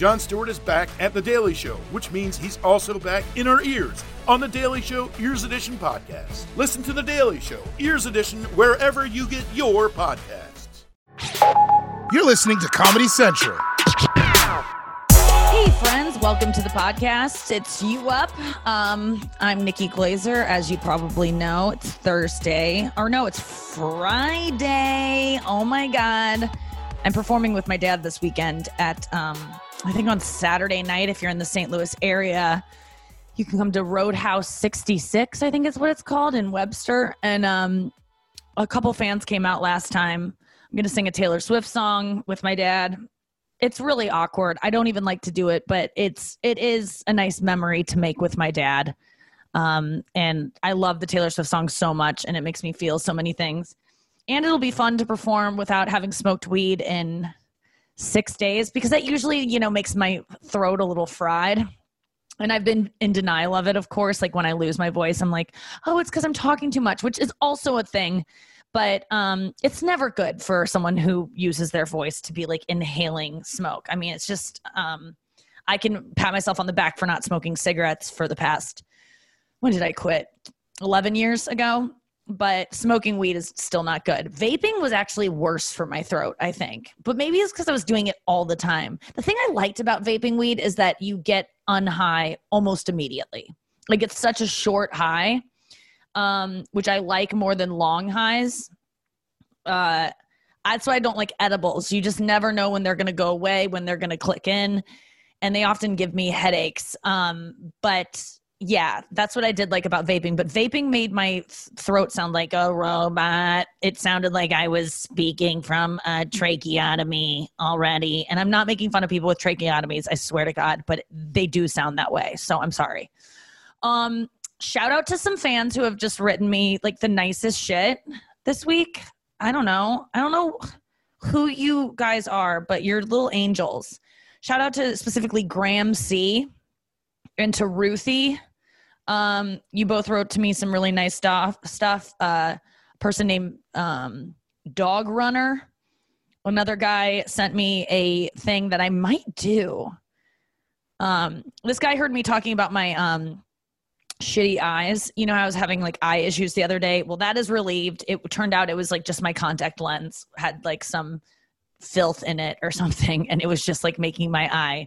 Jon Stewart is back at The Daily Show, which means he's also back in our ears on The Daily Show Ears Edition podcast. Listen to The Daily Show Ears Edition wherever you get your podcasts. You're listening to Comedy Central. Hey, friends, welcome to the podcast. It's You Up. Um, I'm Nikki Glazer. As you probably know, it's Thursday. Or no, it's Friday. Oh my God. I'm performing with my dad this weekend at um, I think on Saturday night, if you're in the St. Louis area, you can come to Roadhouse 66, I think is what it's called in Webster. And um, a couple fans came out last time. I'm going to sing a Taylor Swift song with my dad. It's really awkward. I don't even like to do it, but it's it is a nice memory to make with my dad. Um, and I love the Taylor Swift song so much, and it makes me feel so many things. And it'll be fun to perform without having smoked weed in six days because that usually, you know, makes my throat a little fried. And I've been in denial of it, of course. Like when I lose my voice, I'm like, oh, it's because I'm talking too much, which is also a thing. But um, it's never good for someone who uses their voice to be like inhaling smoke. I mean, it's just, um, I can pat myself on the back for not smoking cigarettes for the past, when did I quit? 11 years ago but smoking weed is still not good. Vaping was actually worse for my throat, I think. But maybe it's because I was doing it all the time. The thing I liked about vaping weed is that you get unhigh almost immediately. Like it's such a short high, um, which I like more than long highs. Uh, that's why I don't like edibles. You just never know when they're going to go away, when they're going to click in, and they often give me headaches. Um, but yeah, that's what I did like about vaping. But vaping made my throat sound like a robot. It sounded like I was speaking from a tracheotomy already. And I'm not making fun of people with tracheotomies, I swear to God, but they do sound that way. So I'm sorry. Um, shout out to some fans who have just written me like the nicest shit this week. I don't know. I don't know who you guys are, but you're little angels. Shout out to specifically Graham C and to Ruthie um, you both wrote to me some really nice stuff. Stuff. Uh, person named um, Dog Runner. Another guy sent me a thing that I might do. Um, this guy heard me talking about my um, shitty eyes. You know, I was having like eye issues the other day. Well, that is relieved. It turned out it was like just my contact lens had like some filth in it or something, and it was just like making my eye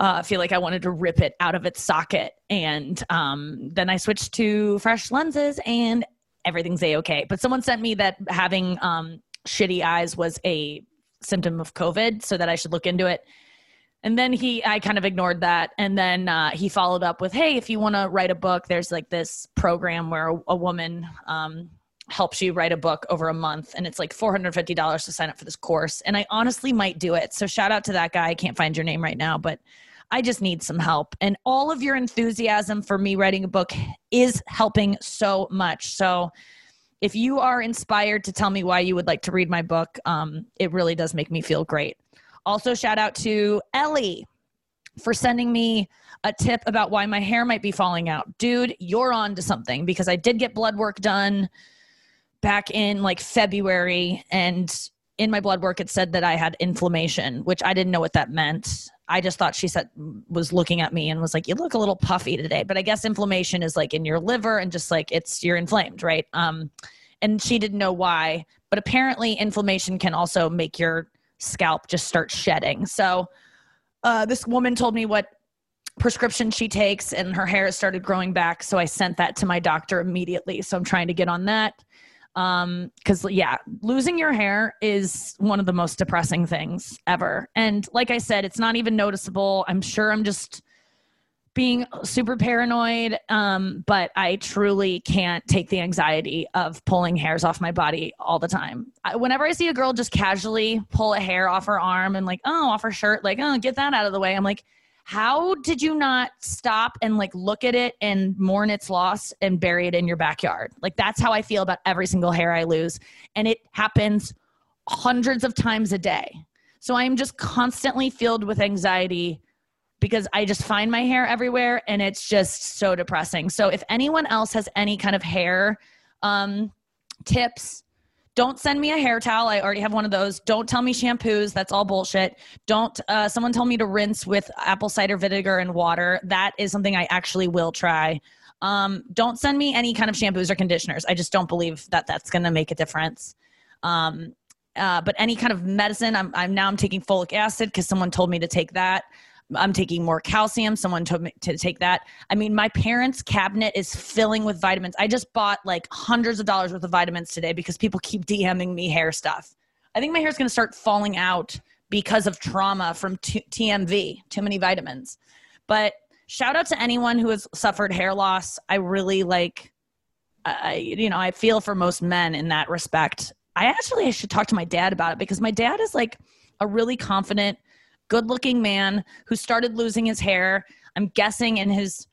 uh, feel like I wanted to rip it out of its socket. And um, then I switched to fresh lenses and everything's a okay. But someone sent me that having um, shitty eyes was a symptom of COVID, so that I should look into it. And then he, I kind of ignored that. And then uh, he followed up with, Hey, if you want to write a book, there's like this program where a, a woman um, helps you write a book over a month. And it's like $450 to sign up for this course. And I honestly might do it. So shout out to that guy. I can't find your name right now, but I just need some help. And all of your enthusiasm for me writing a book is helping so much. So if you are inspired to tell me why you would like to read my book, um, it really does make me feel great. Also, shout out to Ellie for sending me a tip about why my hair might be falling out. Dude, you're on to something because I did get blood work done back in like February and in my blood work it said that I had inflammation, which I didn't know what that meant. I just thought she said was looking at me and was like, "You look a little puffy today." But I guess inflammation is like in your liver and just like it's you're inflamed, right? Um, and she didn't know why, but apparently inflammation can also make your scalp just start shedding. So uh, this woman told me what prescription she takes, and her hair started growing back. So I sent that to my doctor immediately. So I'm trying to get on that um because yeah losing your hair is one of the most depressing things ever. And like i said it's not even noticeable. I'm sure i'm just being super paranoid um but i truly can't take the anxiety of pulling hairs off my body all the time. I, whenever i see a girl just casually pull a hair off her arm and like oh off her shirt like oh get that out of the way i'm like how did you not stop and like look at it and mourn its loss and bury it in your backyard? Like that's how i feel about every single hair i lose and it happens hundreds of times a day. So i'm just constantly filled with anxiety because i just find my hair everywhere and it's just so depressing. So if anyone else has any kind of hair um, tips don't send me a hair towel. I already have one of those. Don't tell me shampoos. That's all bullshit. Don't, uh, someone told me to rinse with apple cider vinegar and water. That is something I actually will try. Um, don't send me any kind of shampoos or conditioners. I just don't believe that that's going to make a difference. Um, uh, but any kind of medicine, I'm, I'm now I'm taking folic acid because someone told me to take that. I'm taking more calcium. Someone told me to take that. I mean, my parents' cabinet is filling with vitamins. I just bought like hundreds of dollars worth of vitamins today because people keep DMing me hair stuff. I think my hair is going to start falling out because of trauma from t- TMV, too many vitamins. But shout out to anyone who has suffered hair loss. I really like, I, you know, I feel for most men in that respect. I actually I should talk to my dad about it because my dad is like a really confident – good looking man who started losing his hair. I'm guessing in his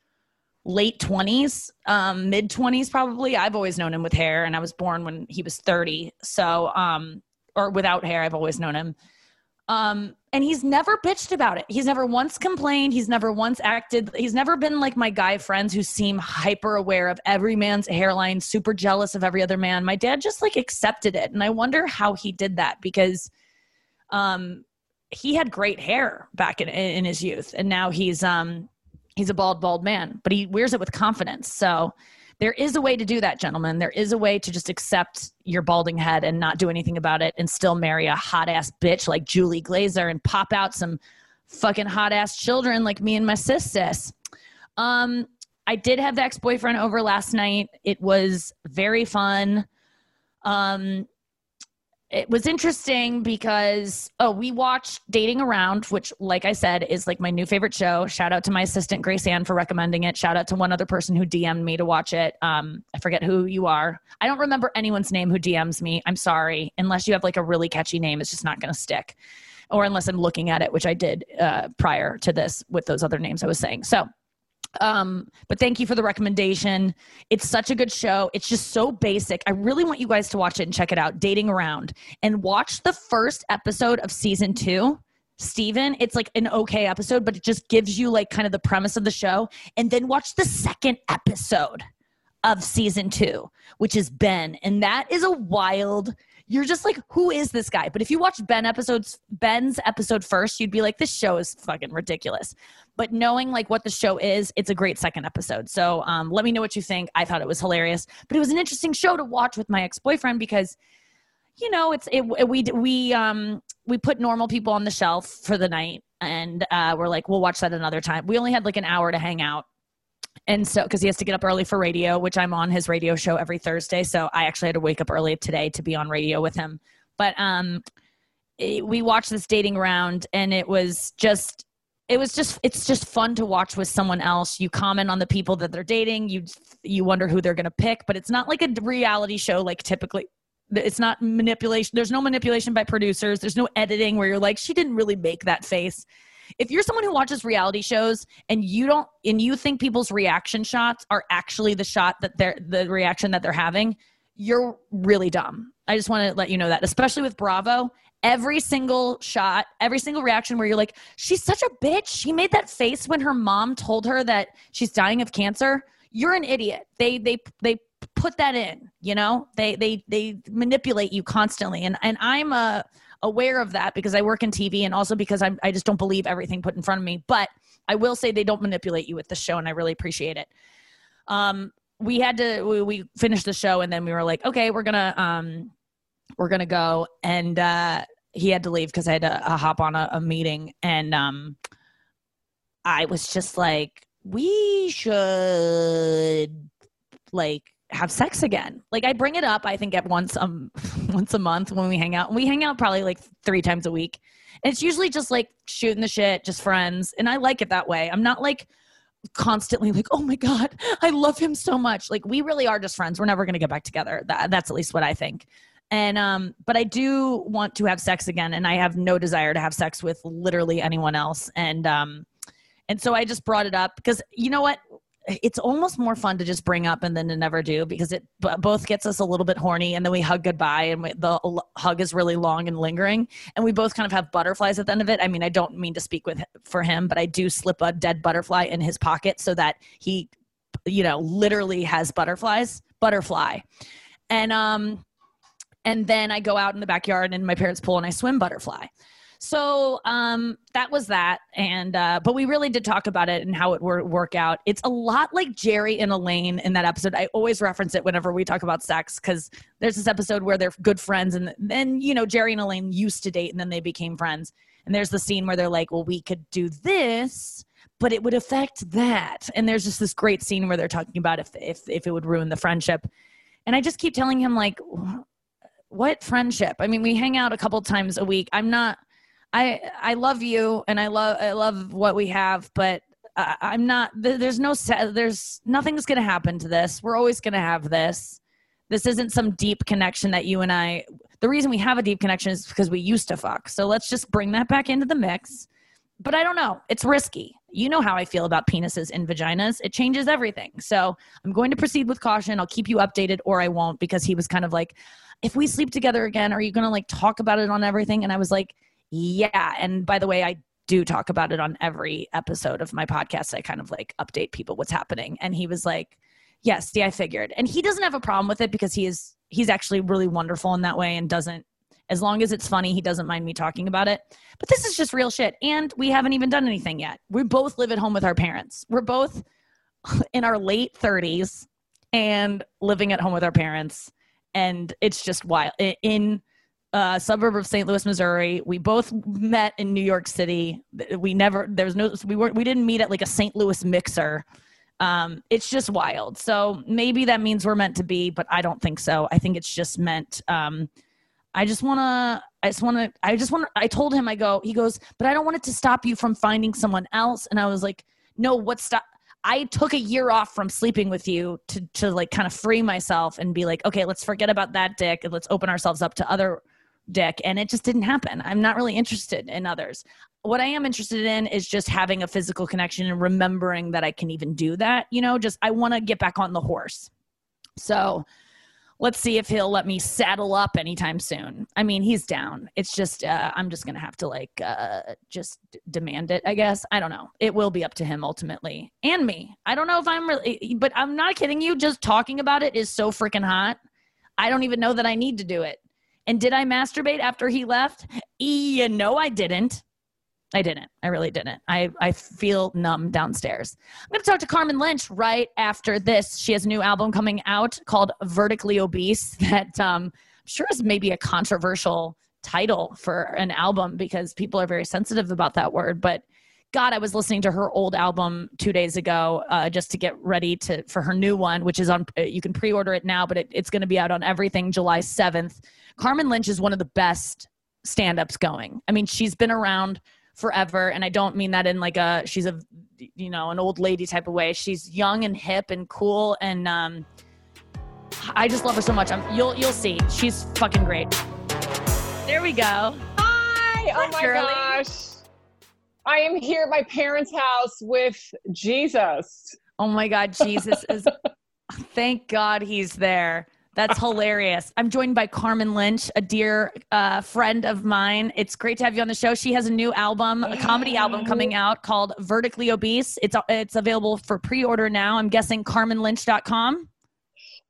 late 20s, um, mid 20s probably. I've always known him with hair, and I was born when he was 30. So, um, or without hair, I've always known him. Um, and he's never bitched about it. He's never once complained. He's never once acted. He's never been like my guy friends who seem hyper aware of every man's hairline, super jealous of every other man. My dad just like accepted it. And I wonder how he did that because um he had great hair back in, in his youth and now he's um he's a bald bald man but he wears it with confidence. So there is a way to do that gentlemen. There is a way to just accept your balding head and not do anything about it and still marry a hot ass bitch like julie glazer and pop out some fucking hot ass children like me and my sis sis. Um i did have the ex-boyfriend over last night. It was very fun. Um it was interesting because oh we watched dating around which like i said is like my new favorite show. Shout out to my assistant grace ann for recommending it. Shout out to one other person who dm'd me to watch it. Um, i forget who you are. I don't remember anyone's name who dms me. I'm sorry. Unless you have like a really catchy name it's just not going to stick. Or unless i'm looking at it which i did uh, prior to this with those other names i was saying. So um but thank you for the recommendation. It's such a good show. It's just so basic. I really want you guys to watch it and check it out dating around. And watch the first episode of season two. Steven, it's like an okay episode, but it just gives you like kind of the premise of the show. And then watch the second episode of season two, which is Ben. And that is a wild you're just like, who is this guy? But if you watch Ben episodes, Ben's episode first, you'd be like, this show is fucking ridiculous. But knowing like what the show is, it's a great second episode. So um, let me know what you think. I thought it was hilarious, but it was an interesting show to watch with my ex boyfriend because you know it's it, we we um we put normal people on the shelf for the night and uh, we're like we'll watch that another time we only had like an hour to hang out and so because he has to get up early for radio which i'm on his radio show every thursday. So i actually had to wake up early today to be on radio with him. But um it, we watched this dating round and it was just it was just it's just fun to watch with someone else. You comment on the people that they're dating. You you wonder who they're going to pick but it's not like a reality show like typically it's not manipulation there's no manipulation by producers. There's no editing where you're like she didn't really make that face if you're someone who watches reality shows and you don't and you think people's reaction shots are actually the shot that they're the reaction that they're having, you're really dumb. I just want to let you know that, especially with Bravo. Every single shot, every single reaction where you're like, she's such a bitch. She made that face when her mom told her that she's dying of cancer. You're an idiot. They they they put that in, you know? They they they manipulate you constantly. And and I'm a aware of that because I work in TV and also because I'm, I just don't believe everything put in front of me. But I will say they don't manipulate you with the show, and I really appreciate it. Um, we had to we, we finished the show, and then we were like, okay, we're gonna um, we're gonna go, and uh, he had to leave because I had to uh, hop on a, a meeting, and um, I was just like, we should like have sex again. Like I bring it up, I think at once um once a month when we hang out. And we hang out probably like three times a week. And it's usually just like shooting the shit, just friends. And I like it that way. I'm not like constantly like, oh my God, I love him so much. Like we really are just friends. We're never gonna get back together. That, that's at least what I think. And um, but I do want to have sex again, and I have no desire to have sex with literally anyone else. And um, and so I just brought it up because you know what? It's almost more fun to just bring up and then to never do because it b- both gets us a little bit horny and then we hug goodbye and we, the l- hug is really long and lingering and we both kind of have butterflies at the end of it. I mean, I don't mean to speak with for him, but I do slip a dead butterfly in his pocket so that he, you know, literally has butterflies, butterfly, and um, and then I go out in the backyard in my parents' pool and I swim butterfly. So um, that was that, and uh, but we really did talk about it and how it would work out. It's a lot like Jerry and Elaine in that episode. I always reference it whenever we talk about sex because there's this episode where they're good friends, and then you know Jerry and Elaine used to date and then they became friends. And there's the scene where they're like, "Well, we could do this." But it would affect that, and there's just this great scene where they're talking about if if if it would ruin the friendship, and I just keep telling him like, what friendship? I mean, we hang out a couple times a week. I'm not I I love you and I love I love what we have, but I, I'm not. There's no there's nothing's going to happen to this. We're always going to have this. This isn't some deep connection that you and I. The reason we have a deep connection is because we used to fuck. So let's just bring that back into the mix. But I don't know. It's risky. You know how I feel about penises and vaginas. It changes everything. So I'm going to proceed with caution. I'll keep you updated or I won't because he was kind of like, if we sleep together again, are you going to like talk about it on everything? And I was like, yeah. And by the way, I do talk about it on every episode of my podcast. I kind of like update people what's happening. And he was like, Yes, yeah, I figured. And he doesn't have a problem with it because he is he's actually really wonderful in that way and doesn't as long as it's funny, he doesn't mind me talking about it. But this is just real shit. And we haven't even done anything yet. We both live at home with our parents. We're both in our late 30s and living at home with our parents. And it's just wild. In uh, suburb of St. Louis, Missouri. We both met in New York City. We never there was no we weren't we didn't meet at like a St. Louis mixer. Um, it's just wild. So maybe that means we're meant to be, but I don't think so. I think it's just meant. Um, I just want to. I just want to. I just wanna. I told him. I go. He goes, but I don't want it to stop you from finding someone else. And I was like, no. What stop? I took a year off from sleeping with you to to like kind of free myself and be like, okay, let's forget about that dick and let's open ourselves up to other dick and it just didn't happen. I'm not really interested in others. What I am interested in is just having a physical connection and remembering that I can even do that. You know, just I want to get back on the horse. So let's see if he'll let me saddle up anytime soon. I mean, he's down. It's just uh, I'm just gonna have to like uh, just d- demand it. I guess I don't know. It will be up to him ultimately and me. I don't know if I'm really, but I'm not kidding you. Just talking about it is so freaking hot. I don't even know that I need to do it. And did I masturbate after he left? You know, I didn't. I didn't. I really didn't. I, I feel numb downstairs. I'm going to talk to Carmen Lynch right after this. She has a new album coming out called Vertically Obese that um, I'm sure is maybe a controversial title for an album because people are very sensitive about that word. But God, I was listening to her old album two days ago uh, just to get ready to for her new one, which is on. Uh, you can pre-order it now, but it, it's going to be out on everything July 7th. Carmen Lynch is one of the best stand-ups going. I mean, she's been around forever, and I don't mean that in like a she's a you know an old lady type of way. She's young and hip and cool, and um, I just love her so much. I'm, you'll you'll see. She's fucking great. There we go. Hi! Oh my gosh. I am here at my parents' house with Jesus. Oh my God, Jesus is. thank God he's there. That's hilarious. I'm joined by Carmen Lynch, a dear uh, friend of mine. It's great to have you on the show. She has a new album, a comedy album coming out called Vertically Obese. It's it's available for pre-order now. I'm guessing CarmenLynch.com.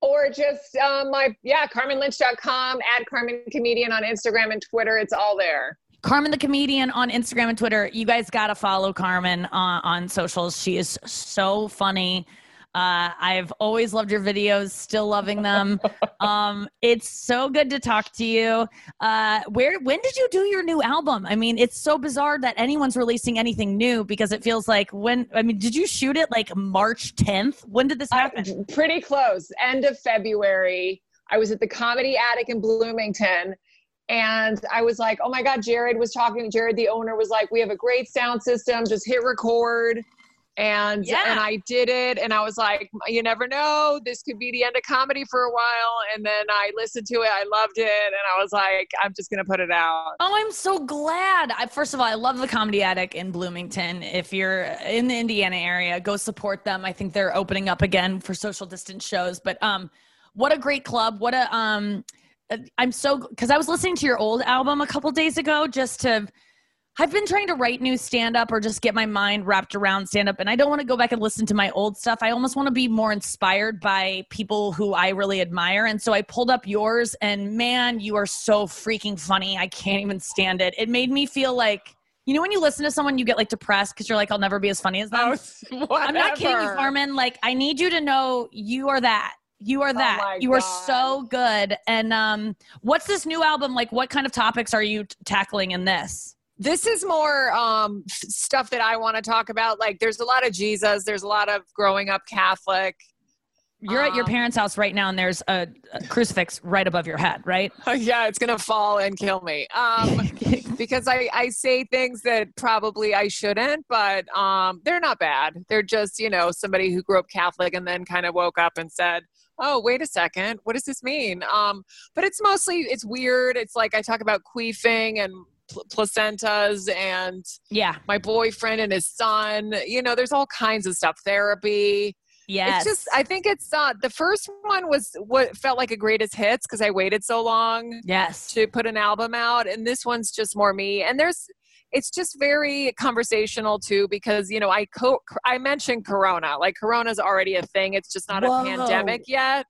Or just um, my yeah, CarmenLynch.com. Add Carmen Comedian on Instagram and Twitter. It's all there. Carmen the comedian on Instagram and Twitter. You guys got to follow Carmen on, on socials. She is so funny. Uh, I've always loved your videos, still loving them. um, it's so good to talk to you. Uh, where when did you do your new album? I mean, it's so bizarre that anyone's releasing anything new because it feels like when I mean, did you shoot it like March 10th? When did this happen? pretty close, end of February. I was at the Comedy Attic in Bloomington and I was like, oh my God, Jared was talking. Jared, the owner, was like, we have a great sound system. Just hit record. And yeah. and I did it, and I was like, you never know, this could be the end of comedy for a while. And then I listened to it, I loved it, and I was like, I'm just gonna put it out. Oh, I'm so glad. I, first of all, I love the Comedy Attic in Bloomington. If you're in the Indiana area, go support them. I think they're opening up again for social distance shows. But um, what a great club! What a um, I'm so because I was listening to your old album a couple days ago just to I've been trying to write new stand up or just get my mind wrapped around stand up and I don't want to go back and listen to my old stuff. I almost want to be more inspired by people who I really admire. And so I pulled up yours and man, you are so freaking funny. I can't even stand it. It made me feel like you know when you listen to someone you get like depressed because you're like I'll never be as funny as them. Oh, I'm not kidding you, Carmen. Like I need you to know you are that. You are that. Oh you are so good. And um, what's this new album like? What kind of topics are you t- tackling in this? this is more um, stuff that I want to talk about. Like, there's a lot of Jesus. There's a lot of growing up Catholic. You're at your Um, parents' house right now, and there's a, a crucifix right above your head, right? yeah, it's gonna fall and kill me. Um, because I, I say things that probably I shouldn't, but um, they're not bad. They're just, you know, somebody who grew up Catholic and then kind of woke up and said, oh, wait a second, what does this mean? Um, but it's mostly, it's weird. It's like I talk about queefing and pl- placentas and yeah. my boyfriend and his son. You know, there's all kinds of stuff. Therapy. yeah, It's just, I think it's uh, the first one was what felt like a greatest hits because I waited so long yes. to put an album out and this one's just more me and there's it's just very conversational too because you know i co- i mentioned corona like corona's already a thing it's just not Whoa. a pandemic yet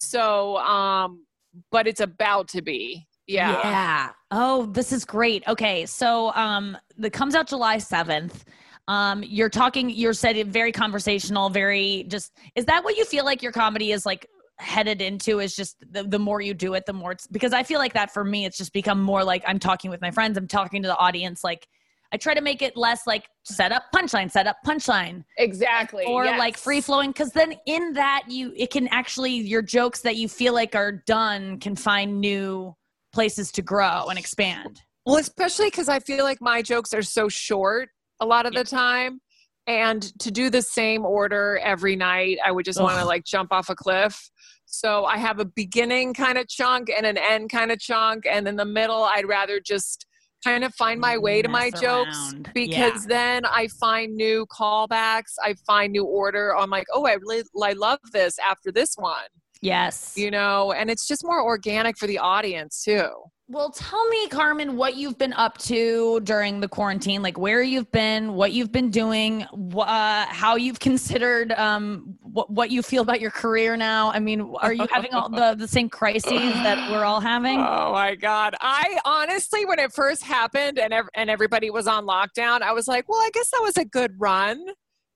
so um but it's about to be yeah Yeah. Oh, this is great. Okay. So um the comes out July 7th. Um you're talking you're said very conversational, very just is that what you feel like your comedy is like headed into is just the, the more you do it the more it's because I feel like that for me it's just become more like I'm talking with my friends, I'm talking to the audience like I try to make it less like set up punchline, set up punchline exactly or yes. like free flowing because then in that you it can actually your jokes that you feel like are done can find new places to grow and expand Well, especially because I feel like my jokes are so short a lot of the time. And to do the same order every night, I would just want to like jump off a cliff. So I have a beginning kind of chunk and an end kind of chunk. And in the middle, I'd rather just kind of find my way to mm, my Mess jokes around. because then I find new callbacks. I find new order. I'm like, oh, I really I love this after this one, yes you know, and it's just more organic for the audience too. Well tell me carmen what you've been up to during the quarantine like where you've been what you've been doing uh, how you've considered um, what, what you feel about your career now i mean are you having all the, the same crises that we're all having Oh my God. I honestly, when it first happened and, ev- and everybody was on lockdown, I was like, well, I guess that was a good run.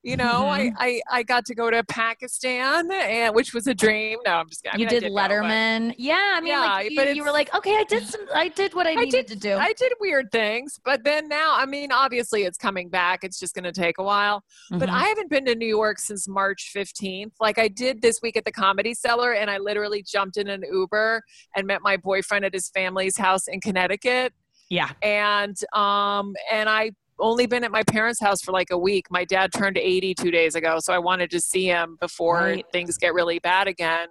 You know, Mhm. I, I, I got to go to Pakistan, and which was a dream. No, I'm just kidding. I you mean, I did go, but letterman yeah i mean like Yeah, you, but you were like okay i did some i did what i I needed did- to do I did weird things, but then now, I mean, obviously it's coming back. It's just going to take a while. But Mhm. I haven't been to New York since March 15th. Like I did this week at the Comedy Cellar, and I literally jumped in an Uber and met my boyfriend at his family's house in Connecticut. yeah and um and i only been at my parents house for like a week my dad turned 80 two days ago so i wanted to see him before Right. things get really bad again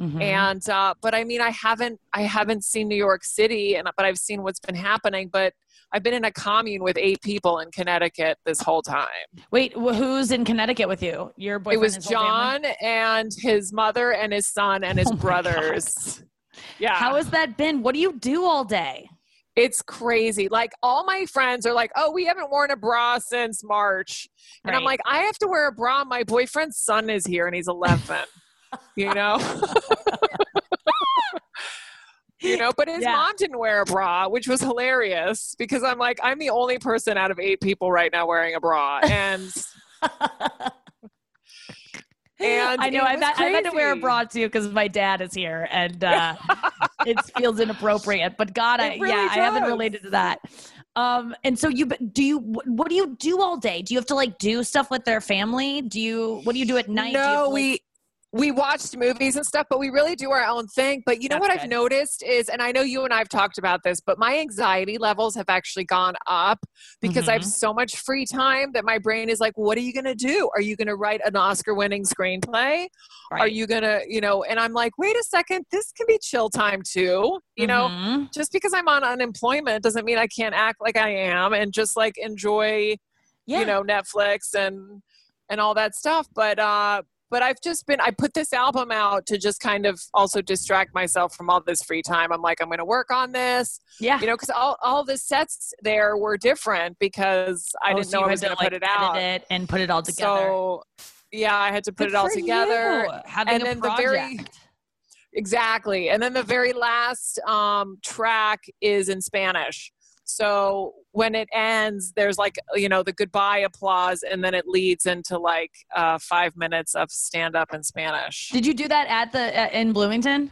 Mhm. and uh but i mean i haven't i haven't seen new york city and but i've seen what's been happening but i've been in a commune with eight people in connecticut this whole time Wait, who's in Connecticut with you? Your boyfriend? it was family? john and his mother and his son and his Oh my God. brothers yeah How has that been? What do you do all day? It's crazy. Like all my friends are like, "Oh, we haven't worn a bra since March," and I'm like, "I have to wear a bra. My boyfriend's son is here, and he's 11." you know. You know, but his Yeah. mom didn't wear a bra, which was hilarious because I'm like, I'm the only person out of eight people right now wearing a bra. And And I know I've had, I've had to wear a bra too because my dad is here and uh, it feels inappropriate. But God, I really yeah, I haven't related to that. Um, and so you do you what do you do all day? Do you have to like do stuff with their family? Do you what do you do at night? Do you No, like- we we watched movies and stuff, but we really do our own thing. But you know That's what I've noticed is, and I know you and I've talked about this, but my anxiety levels have actually gone up because I have Mhm. so much free time that my brain is like, what are you going to do? Are you going to write an Oscar winning screenplay? Are you going to, you know, and I'm like, wait a second, this can be chill time too. You know, Mhm. just because I'm on unemployment doesn't mean I can't act like I am and just like enjoy yeah. you know netflix and and all that stuff but uh but I've just been I put this album out to just kind of also distract myself from all this free time. I'm like I'm going to work on this. Yeah. You know, cuz all all the sets there were different because I Oh, didn't so know I was to, going to like, put it out. it and put it all together. So yeah, I had to put Good it all together. you, Having And a then the project. very- Exactly. And then the very last um, track is in Spanish. So when it ends, there's like, you know, the goodbye applause, and then it leads into like uh, five minutes of stand up in Spanish. Did you do that at the uh, in Bloomington?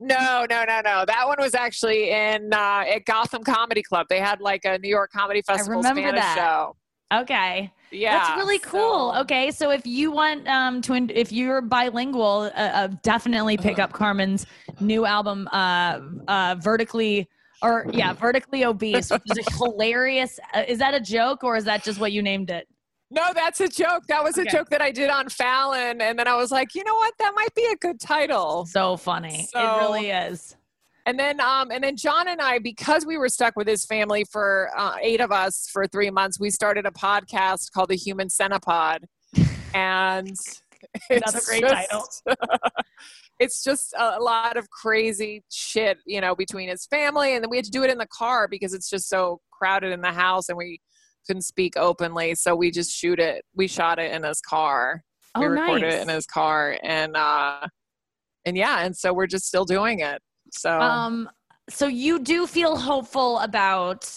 No, no, no, no. That one was actually in uh, at Gotham Comedy Club. They had like a New York Comedy Festival remember Spanish that. show. Okay. Yeah, That's really cool. so- Okay, so if you want um to if you're bilingual, uh, uh, definitely pick up Carmen's new album, uh, uh, vertically or yeah, vertically obese, which is a hilarious. Uh, is that a joke or is that just what you named it? No, that's a joke. That was a Okay. joke that I did on Fallon, and then I was like, you know what? That might be a good title. So funny. it really is. And then, um, and then John and I, because we were stuck with his family for uh, eight of us for three months, we started a podcast called the Human Centipod, and Another it's great just- title. it's just a lot of crazy shit, you know, between his family, and then we had to do it in the car because it's just so crowded in the house, and we couldn't speak openly, so we just shoot it. We shot it in his car. Oh, we recorded nice. it in his car, and uh, and yeah, and so we're just still doing it. So Um, so you do feel hopeful about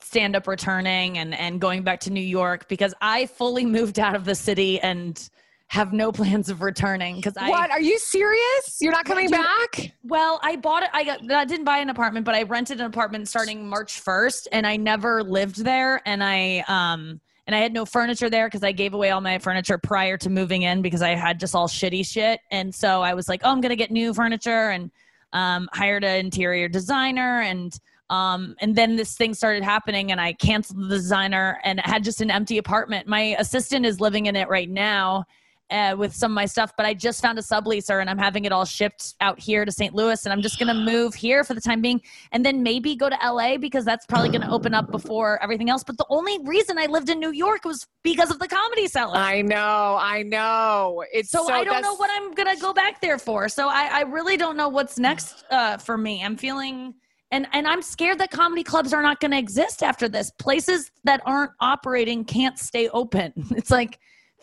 stand up returning and and going back to New York because I fully moved out of the city and have no plans of returning because I what? Are you serious? You're not coming back? well I bought it I got I didn't buy an apartment but I rented an apartment starting March 1st and I never lived there and I um and I had no furniture there because I gave away all my furniture prior to moving in because I had just all shitty shit and so I was like oh I'm gonna get new furniture and um, hired an interior designer and um, and then this thing started happening and I canceled the designer and had just an empty apartment. My assistant is living in it right now uh, with some of my stuff, but I just found a subleaser and I'm having it all shipped out here to St. Louis and I'm just going to move here for the time being and then maybe go to LA because that's probably going to open up before everything else. But the only reason I lived in New York was because of the comedy cellar. I know, I know. It's So, so, I don't know what I'm gonna go back there for. So I, I really don't know what's next uh, for me. I'm feeling and and I'm scared that comedy clubs are not gonna exist after this. Places that aren't operating can't stay open. It's like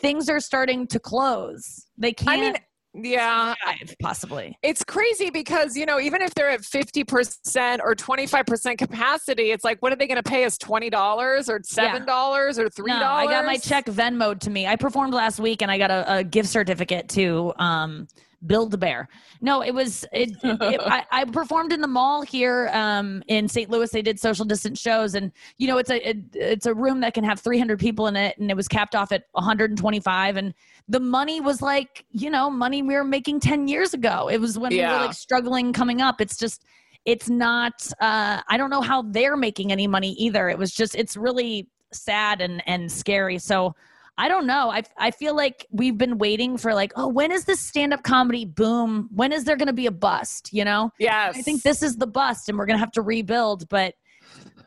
things are starting to close. They can't I mean, yeah, possibly. it's crazy because you know even if they're at 50% or 25% capacity it's like what are they going to pay us $20 or $7 or $3 No, I got my check Venmoed to me. I performed last week and I got a, a gift certificate to um, Build a Bear. No, it was it. it I, I performed in the mall here um, in St. Louis. They did social distance shows, and you know it's a it, it's a room that can have 300 people in it, and it was capped off at 125. And the money was like you know money we were making 10 years ago. It was when we were like struggling coming up. It's just it's not uh i don't know how they're making any money either it was just it's really sad and and scary so i don't know. I i feel like we've been waiting for like oh when is this stand up comedy boom? When is there going to be a bust you know? Yes i think this is the bust and we're going to have to rebuild but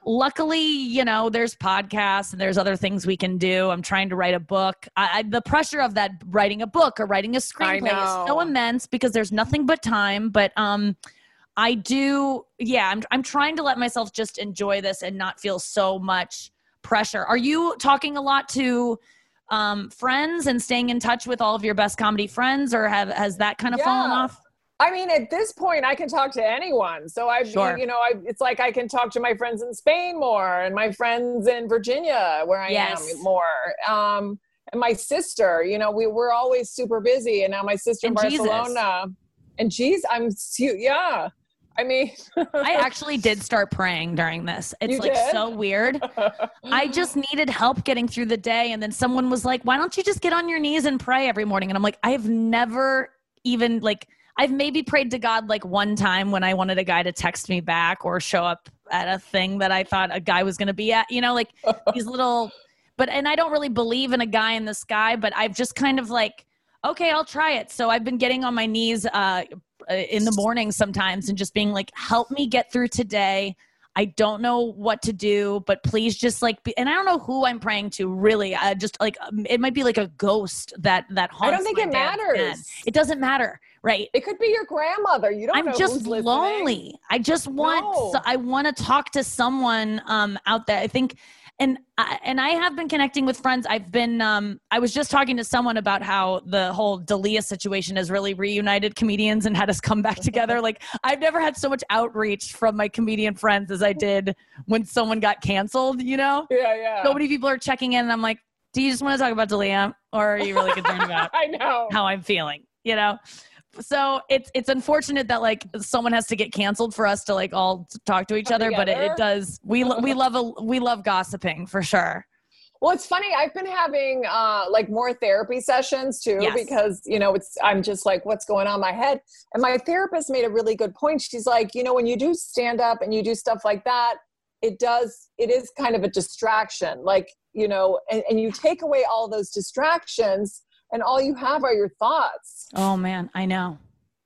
luckily you know there's podcasts and there's other things we can do. I'm trying to write a book. I, I the pressure of that writing a book or writing a screenplay is so immense because there's nothing but time but um I do, yeah, I'm, I'm trying to let myself just enjoy this and not feel so much pressure. Are you talking a lot to um, friends and staying in touch with all of your best comedy friends, or have has that kind of fallen off? I mean, at this point, I can talk to anyone. So I, Sure. you know, I, it's like I can talk to my friends in Spain more, and my friends in Virginia, where I Yes. am, more. Um, and my sister, you know, we were always super busy, and now my sister in And Jesus. Barcelona. And geez, I'm, yeah. I mean, I actually did start praying during this. It's You like did? so weird. I just needed help getting through the day. And then someone was like, why don't you just get on your knees and pray every morning? And I'm like, I've never even like, I've maybe prayed to God like one time when I wanted a guy to text me back or show up at a thing that I thought a guy was going to be at, you know, like these little, but, and I don't really believe in a guy in the sky, but I've just kind of like, okay, I'll try it. So I've been getting on my knees uh, uh, in the morning sometimes and just being like, help me get through today. I don't know what to do, but please just like, be, and I don't know who I'm praying to really. I just like, um, it might be like a ghost that, that haunts I don't think it matters. It doesn't matter. Right. It could be your grandmother. You don't I'm just lonely. I just want No. so I want to talk to someone um out there. I think and I, and I have been connecting with friends. I've been um I was just talking to someone about how the whole D'Elia situation has really reunited comedians and had us come back together. like I've never had so much outreach from my comedian friends as I did when someone got canceled, you know? Yeah, yeah. So many people are checking in and I'm like, "Do you just want to talk about D'Elia or are you really concerned about I know. how I'm feeling, you know? So it's it's unfortunate that like someone has to get canceled for us to like all talk to each Come other, but it, it does. We lo- we love a we love gossiping for sure. Well, it's funny. I've been having uh, like more therapy sessions too Yes. because you know it's. I'm just like, what's going on in my head? And my therapist made a really good point. She's like, you know, when you do stand up and you do stuff like that, it does. It is kind of a distraction. Like you know, and, and you take away all those distractions, and all you have are your thoughts. Oh man, I know.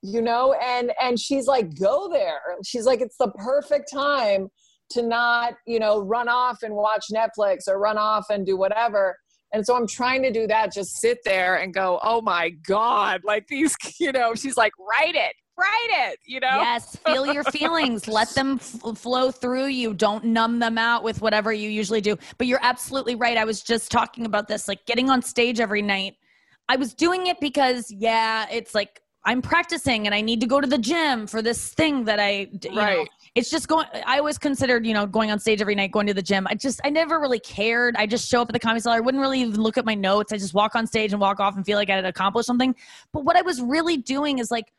you know and and she's like go there she's like it's the perfect time to not you know run off and watch netflix or run off and do whatever and so i'm trying to do that just sit there and go, oh my God, like these, you know, she's like, write it, write it, you know? Yes, feel your feelings. Let them f- flow through you. Don't numb them out with whatever you usually do. But you're absolutely right. I was just talking about this, like getting on stage every night. I was doing it because, yeah, it's like I'm practicing and I need to go to the gym for this thing that I, you know, Right. it's just going, I always considered, you know, going on stage every night, going to the gym. I just, I never really cared. I just show up at the comedy cellar. I wouldn't really even look at my notes. I just walk on stage and walk off and feel like I had accomplished something. But what I was really doing is like,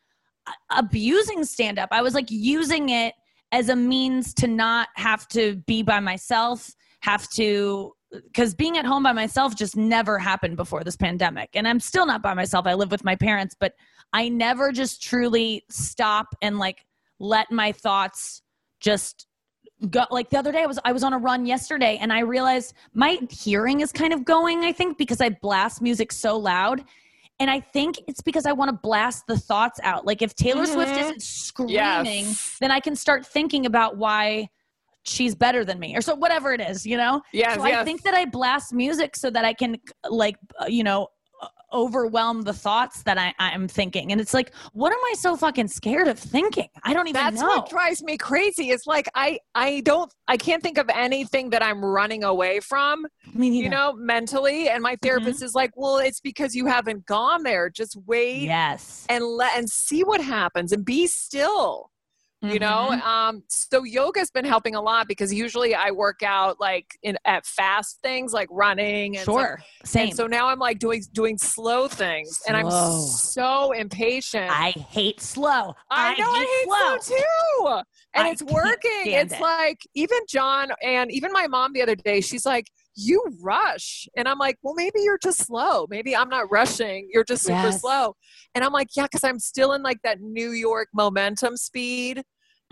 abusing stand up. I was like using it as a means to not have to be by myself, have to because being at home by myself just never happened before this pandemic. And I'm still not by myself. I live with my parents, but I never just truly stop and like let my thoughts just go like the other day I was I was on a run yesterday and I realized my hearing is kind of going, I think, because I blast music so loud. And I think it's because I want to blast the thoughts out. Like if Taylor Swift Mhm. isn't screaming, Yes. then I can start thinking about why she's better than me or so whatever it is, you know? yeah so I think that I blast music so that I can like uh, you know overwhelm the thoughts that I, I'm thinking. And it's like, what am I so fucking scared of thinking? I don't even That's know. what drives me crazy. It's like I I don't I can't think of anything that I'm running away from, you know, mentally. And my therapist Mm-hmm. is like, "Well, it's because you haven't gone there. Just wait Yes. and let and see what happens and be still." You know, Mhm. um, so yoga's been helping a lot because usually I work out like in at fast things like running and stuff. Sure. Same. And so now I'm like doing doing slow things, and I'm so impatient. I hate slow. I know I hate slow too. And I it's working. It's it. like even John and even my mom the other day, she's like, You rush. And I'm like, Well, maybe you're just slow. Maybe I'm not rushing. You're just super Yes. slow. And I'm like, Yeah, because I'm still in like that New York momentum speed.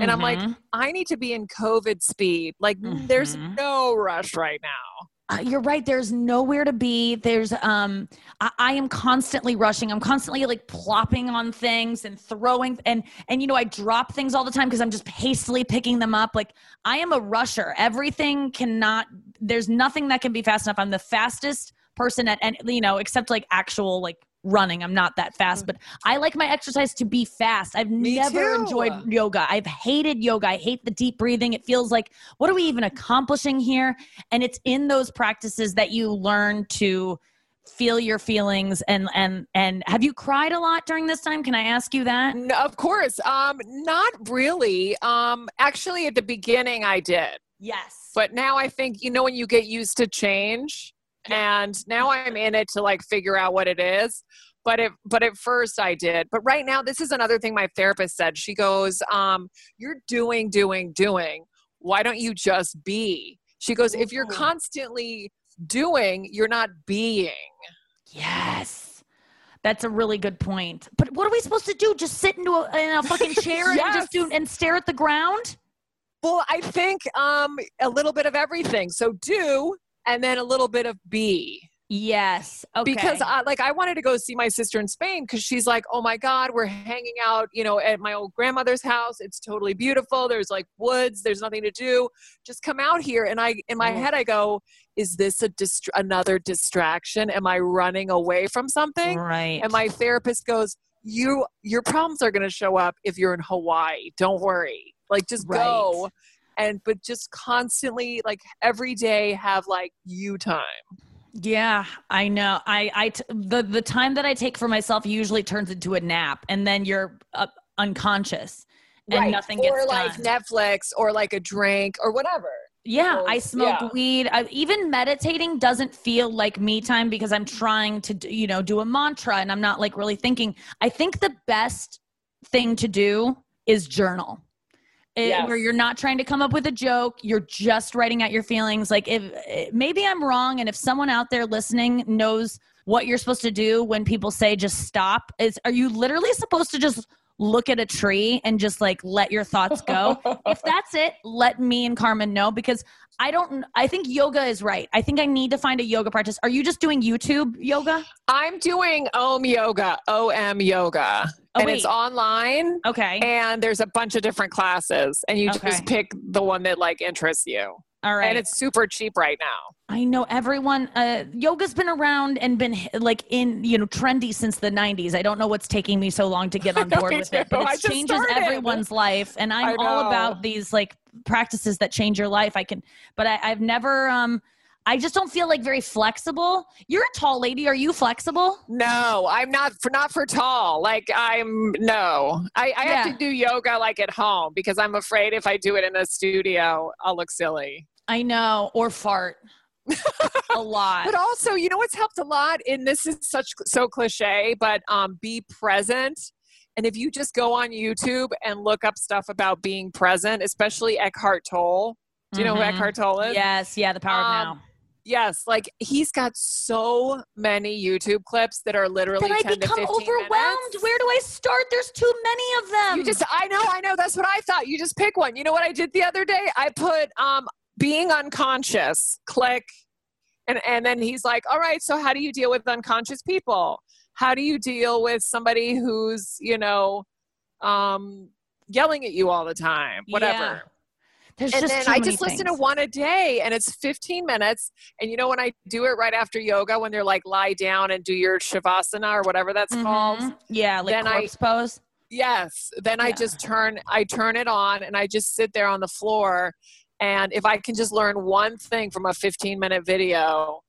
And I'm like, Mhm. I need to be in COVID speed. Like, there's Mhm. no rush right now. Uh, you're right. There's nowhere to be. There's um, I, I am constantly rushing. I'm constantly like plopping on things and throwing and and you know I drop things all the time because I'm just hastily picking them up. Like I am a rusher. Everything cannot. There's nothing that can be fast enough. I'm the fastest person at and you know except like actual like running. I'm not that fast, but I like my exercise to be fast. I've Me never too. enjoyed yoga. I've hated yoga. I hate the deep breathing. It feels like what are we even accomplishing here? And it's in those practices that you learn to feel your feelings and and and have you cried a lot during this time? Can I ask you that? No, of course. Um, not really. Um, actually, at the beginning, I did. Yes. But now I think, you know, when you get used to change, and now I'm in it to like figure out what it is. But it, but at first I did. But right now, this is another thing my therapist said. She goes, um, "You're doing, doing, doing. Why don't you just be?" She goes, "If you're constantly doing, you're not being." Yes. That's a really good point. But what are we supposed to do? Just sit into a, in a fucking chair and just do and stare at the ground? Well, I think um, a little bit of everything. So do, and then a little bit of B. Yes. Okay. because I, like I wanted to go see my sister in Spain because she's like, oh my god, we're hanging out, you know, at my old grandmother's house. It's totally beautiful. There's like woods. There's nothing to do. Just come out here. And I, in my Mm. head, I go, is this a dist- another distraction? Am I running away from something? right. And my therapist goes, you, your problems are going to show up if you're in Hawaii. Don't worry. Like just go. And but just constantly, like every day, have like you time. Yeah, I know. I, I, t- the the time that I take for myself usually turns into a nap, and then you're uh, unconscious, and Right. nothing or gets like done. Netflix or like a drink or whatever. yeah, I smoke yeah. weed. I, even meditating doesn't feel like me time because I'm trying to, d- you know, do a mantra, and I'm not like really thinking. I think the best thing to do is journal. It- Yes. where you're not trying to come up with a joke you're just writing out your feelings like if eh, maybe i'm wrong and if someone out there listening knows what you're supposed to do when people say just stop is are you literally supposed to just look at a tree and just like let your thoughts go if that's it let me and carmen know because i don't i think yoga is right i think i need to find a yoga practice are you just doing youtube yoga I'm doing Om Yoga, O M Yoga, Oh, and wait. it's online. okay And there's a bunch of different classes, and you Okay. just pick the one that like interests you. All right And it's super cheap right now. I know everyone. Uh, yoga's been around and been like in you know trendy since the '90s. I don't know what's taking me so long to get on board with it, but it changes started. everyone's life, and I'm all about these like practices that change your life. I can, but I, I've never. um I just don't feel like very flexible. You're a tall lady. Are you flexible? No, I'm not for not for tall. Like I'm no. I, I have to do yoga like at home because I'm afraid if I do it in a studio, I'll look silly. I know, or fart a lot. But also, you know what's helped a lot, and this is such so cliche, but um, be present. And if you just go on YouTube and look up stuff about being present, especially Eckhart Tolle. Do you know who Mhm. Eckhart Tolle is? yes, yeah, the power Um, of now. Yes, like he's got so many YouTube clips that are literally Then I 10 become to 15 overwhelmed. minutes. Where do I start? There's too many of them. You just I know, I know. That's what I thought. You just pick one. You know what I did the other day? I put um being unconscious. Click. And and then he's like, "All right, so how do you deal with unconscious people? How do you deal with somebody who's, you know, um yelling at you all the time? Whatever." Yeah. There's and just then I just listen to one a day and it's 15 minutes. And you know, when I do it right after yoga, when they're like lie down and do your shavasana or whatever that's called. Mhm. Yeah, like Then I- corpse pose. Yes. Then I just turn, I turn it on and I just sit there on the floor. And if I can just learn one thing from a 15 minute video,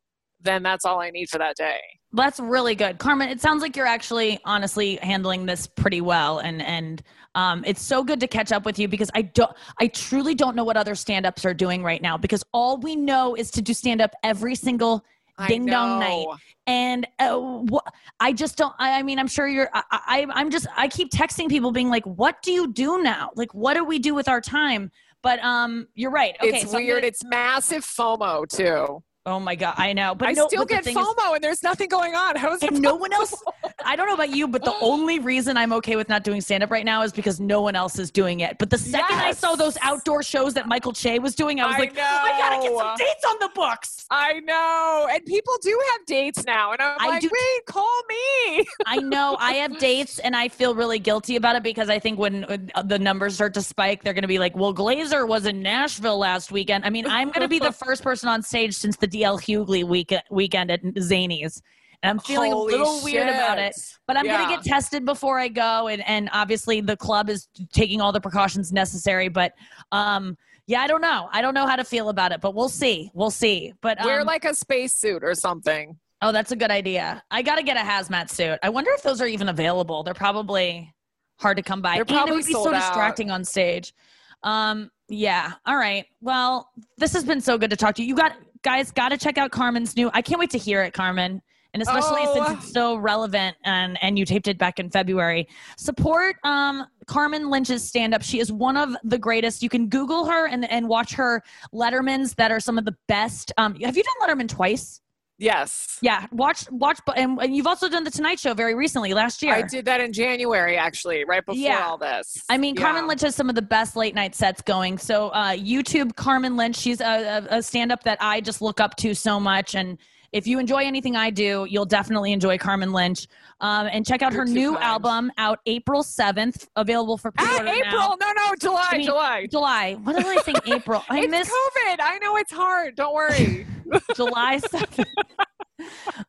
then that's all I need for that day. That's really good, Carmen. It sounds like you're actually honestly handling this pretty well, and and um, it's so good to catch up with you because I don't, I truly don't know what other stand-ups are doing right now because all we know is to do stand-up every single Ding dong night. and uh, wh- I just don't. I, I mean, I'm sure you're. I, I, I'm just. I keep texting people, being like, "What do you do now? Like, what do we do with our time?" But um, you're right. Okay, it's so weird. gonna- it's massive FOMO too. Oh my god, I know. But I no, still but get thing is- FOMO and there's nothing going on. How is and no one else i don't know about you but the only reason i'm okay with not doing stand up right now is because no one else is doing it but the second i saw those outdoor shows that michael che was doing i was I like i gotta get some dates on the books I know. And people do have dates now. And I'm I like, do- wait, call me. i know i have dates and i feel really guilty about it because i think when uh, the numbers start to spike they're gonna be like well glaser was in nashville last weekend i mean i'm gonna be the first person on stage since the dl hughley week- weekend at zanies and i'm feeling Holy a little weird about it. But I'm Yeah. gonna get tested before I go, and and obviously the club is taking all the precautions necessary. But um, yeah, I don't know. I don't know how to feel about it, but we'll see. We'll see. But um, Wear like a spacesuit or something. oh, that's a good idea. I got to get a hazmat suit. I wonder if those are even available. They're probably hard to come by. They're and it probably would be so out. distracting on stage. Um, yeah. All right. Well, this has been so good to talk to you. You got guys got to check out Carmen's new. I can't wait to hear it, Carmen. And especially Oh. since it's so relevant and and you taped it back in February. Support um Carmen Lynch's stand up. She is one of the greatest. You can Google her and and watch her Lettermans that are some of the best. Um have you done Letterman twice? Yes. Yeah, watch watch and, and you've also done the Tonight Show very recently last year. I did that in January, actually, right before Yeah. all this. I mean, Yeah. Carmen Lynch has some of the best late night sets going. So, uh, YouTube Carmen Lynch, she's a, a, a stand up that I just look up to so much, and if you enjoy anything I do, you'll definitely enjoy Carmen Lynch. Um, and check out her new album out April 7th, available for Ah, pre-order now. April. No, no, July, I mean, July. July. What did I think? April. I it's miss COVID. I know it's hard. Don't worry. July 7th.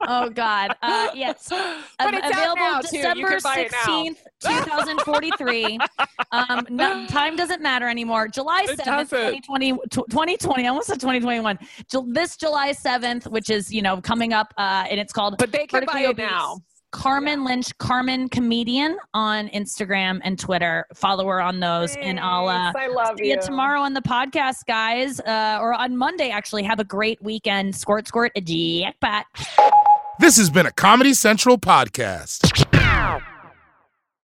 oh God. Uh, yes. but Av- it's out available. December it now. 16th, 2043. um, no, time doesn't matter anymore. July 7th, 2020, 2020. I almost said 2021. Ju- This July 7th, which is, you know, coming up, uh, and it's called But they can buy it Obese. now. Carmen Lynch, Carmen Comedian on Instagram and Twitter. Follow her on those, and I'll uh, I love see you. you tomorrow on the podcast, guys, uh, or on Monday. Actually, have a great weekend. Squirt, squirt, a jackpot. This has been a Comedy Central podcast.